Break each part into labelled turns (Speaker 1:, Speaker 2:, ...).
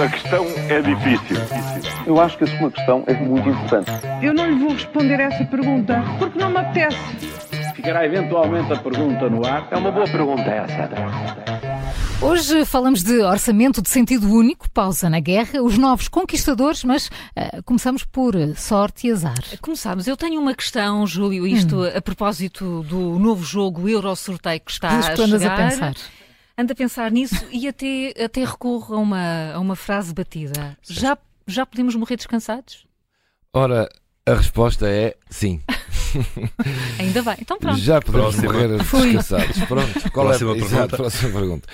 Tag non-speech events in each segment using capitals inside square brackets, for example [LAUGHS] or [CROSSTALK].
Speaker 1: A questão é difícil.
Speaker 2: Eu acho que a sua questão é muito importante.
Speaker 3: Eu não lhe vou responder essa pergunta porque não me apetece.
Speaker 4: Ficará eventualmente a pergunta no ar.
Speaker 1: É uma boa pergunta essa.
Speaker 5: Hoje falamos de orçamento de sentido único, pausa na guerra, os novos conquistadores, mas uh, começamos por sorte e azar.
Speaker 6: Começamos. Eu tenho uma questão, Júlio, isto hum. a propósito do novo jogo Euro Sorteio que está
Speaker 5: Diz
Speaker 6: a
Speaker 5: que andas a pensar.
Speaker 6: Ando a pensar nisso e até, até recorro a uma, a uma frase batida. Já, já podemos morrer descansados?
Speaker 7: Ora, a resposta é sim. [LAUGHS]
Speaker 6: Ainda bem. Então pronto.
Speaker 7: Já podemos próxima. morrer descansados. Pronto. Qual próxima é pergunta. Exato, próxima pergunta.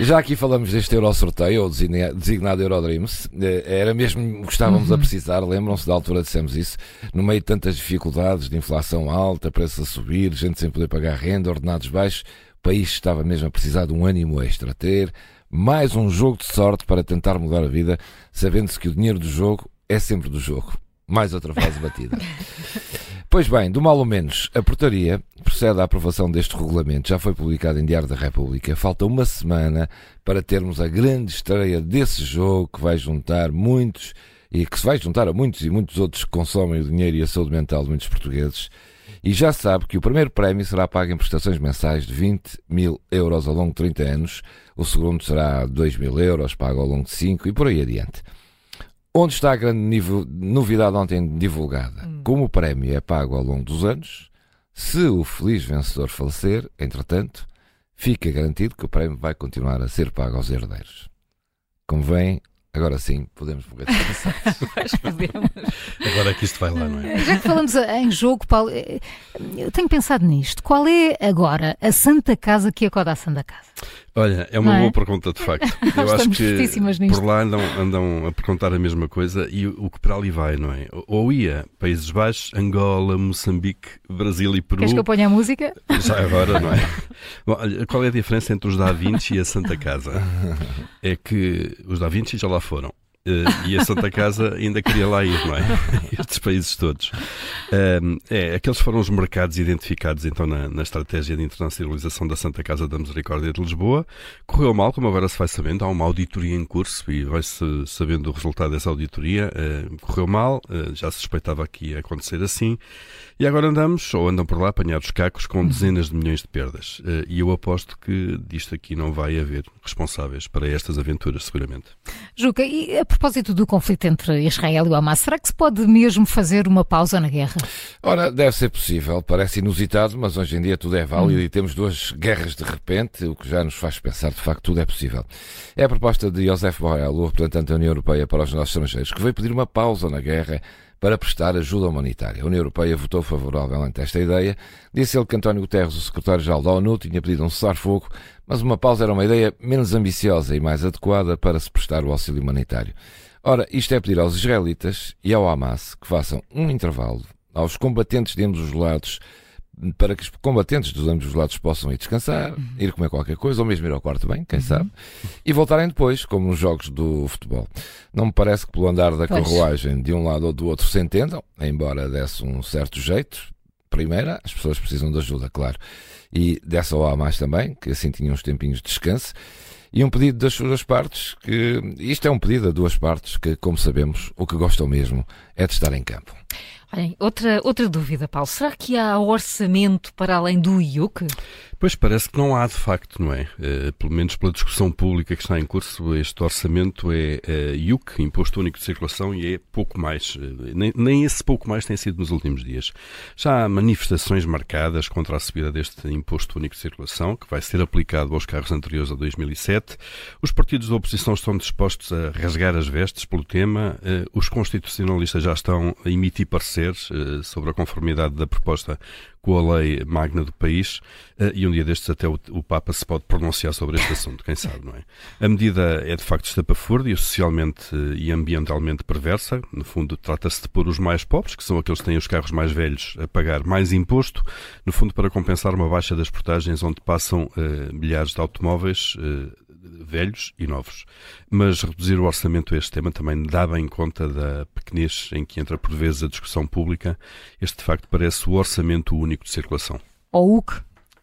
Speaker 7: Já aqui falamos deste Euro Sorteio, ou designado Eurodreams. Eh, era mesmo que estávamos uhum. a precisar. Lembram-se da altura dissemos isso. No meio de tantas dificuldades, de inflação alta, preços a subir, gente sem poder pagar renda, ordenados baixos, país estava mesmo a precisar de um ânimo extra. Ter mais um jogo de sorte para tentar mudar a vida, sabendo-se que o dinheiro do jogo é sempre do jogo. Mais outra frase batida. [LAUGHS] Pois bem, do mal ou menos, a portaria procede à aprovação deste regulamento. Já foi publicado em Diário da República. Falta uma semana para termos a grande estreia desse jogo que vai juntar muitos e que se vai juntar a muitos e muitos outros que consomem o dinheiro e a saúde mental de muitos portugueses. E já sabe que o primeiro prémio será pago em prestações mensais de 20 mil euros ao longo de 30 anos, o segundo será 2 mil euros, pago ao longo de 5 e por aí adiante. Onde está a grande novidade ontem divulgada? Hum. Como o prémio é pago ao longo dos anos, se o feliz vencedor falecer, entretanto, fica garantido que o prémio vai continuar a ser pago aos herdeiros. Convém Agora sim, podemos morrer descansados. [LAUGHS]
Speaker 8: Agora é que isto vai lá, não é?
Speaker 5: Já que falamos em jogo, Paulo, eh, eu tenho pensado nisto. Qual é agora a Santa Casa que acoda a Santa Casa?
Speaker 8: Olha, é uma é? boa pergunta de facto. [LAUGHS] Eu acho que por lá andam, andam a perguntar a mesma coisa e o, que para ali vai, não é? Ou ia Países Baixos, Angola, Moçambique, Brasil e Peru.
Speaker 5: Queres que eu ponha a música?
Speaker 8: Já agora, não é? [LAUGHS] Bom, qual é a diferença entre os Da Vinci e a Santa Casa? É que os Da Vinci já lá foram. Uh, e a Santa Casa ainda queria lá ir, não é? [LAUGHS] Estes países todos. Uh, é, aqueles foram os mercados identificados então na, na, estratégia de internacionalização da Santa Casa da Misericórdia de Lisboa. Correu mal, como agora se vai sabendo, há uma auditoria em curso e vai-se sabendo o resultado dessa auditoria. Uh, correu mal, já se suspeitava que ia acontecer assim. E agora andamos, ou andam por lá, apanhados cacos com dezenas de milhões de perdas. e eu aposto que disto aqui não vai haver responsáveis para estas aventuras, seguramente.
Speaker 5: Juca, e a propósito do conflito entre Israel e o Hamas, será que se pode mesmo fazer uma pausa na guerra?
Speaker 7: Ora, deve ser possível. Parece inusitado, mas hoje em dia tudo é válido hum. e temos duas guerras de repente, o que já nos faz pensar, de facto, tudo é possível. É a proposta de Josef Borrell, o representante da União Europeia para os nossos estrangeiros, que veio pedir uma pausa na guerra para prestar ajuda humanitária. A União Europeia votou favoravelmente esta ideia. Disse ele que António Guterres, o secretário-geral da ONU, tinha pedido um cessar-fogo, mas uma pausa era uma ideia menos ambiciosa e mais adequada para se prestar o auxílio humanitário. Ora, isto é pedir aos israelitas e ao Hamas que façam um intervalo aos combatentes de ambos os lados para que os combatentes dos ambos os lados possam ir descansar, uhum. ir comer qualquer coisa, ou mesmo ir ao quarto bem, quem uhum. sabe, e voltarem depois, como nos jogos do futebol. Não me parece que pelo andar da pois. carruagem de um lado ou do outro se entendam, embora desse um certo jeito. Primeira, as pessoas precisam de ajuda, claro. E dessa ou há mais também, que assim tinham uns tempinhos de descanso. E um pedido das duas partes, que isto é um pedido a duas partes que, como sabemos, o que gostam mesmo é de estar em campo.
Speaker 6: Outra, outra dúvida, Paulo. Será que há orçamento para além do IUC?
Speaker 8: Pois parece que não há de facto, não é? Uh, pelo menos pela discussão pública que está em curso, este orçamento é uh, IUC, Imposto Único de Circulação, e é pouco mais. Uh, nem, nem, esse pouco mais tem sido nos últimos dias. Já há manifestações marcadas contra a subida deste Imposto Único de Circulação, que vai ser aplicado aos carros anteriores a 2007. Os partidos da oposição estão dispostos a rasgar as vestes pelo tema. Uh, os constitucionalistas já estão a emitir pareceres sobre a conformidade da proposta com a lei magna do país e um dia destes até o, o, Papa se pode pronunciar sobre este assunto, quem sabe, não é? A medida é de facto estapafúrdia socialmente eh, e ambientalmente perversa. No fundo, trata-se de pôr os mais pobres, que são aqueles que têm os carros mais velhos, a pagar mais imposto, no fundo para compensar uma baixa das portagens onde passam uh, milhares de automóveis uh, velhos e novos. Mas reduzir o orçamento a este tema também dá bem conta da pequenez em que entra por vezes a discussão pública. Este, de facto, parece o orçamento único de circulação.
Speaker 5: Ou UC.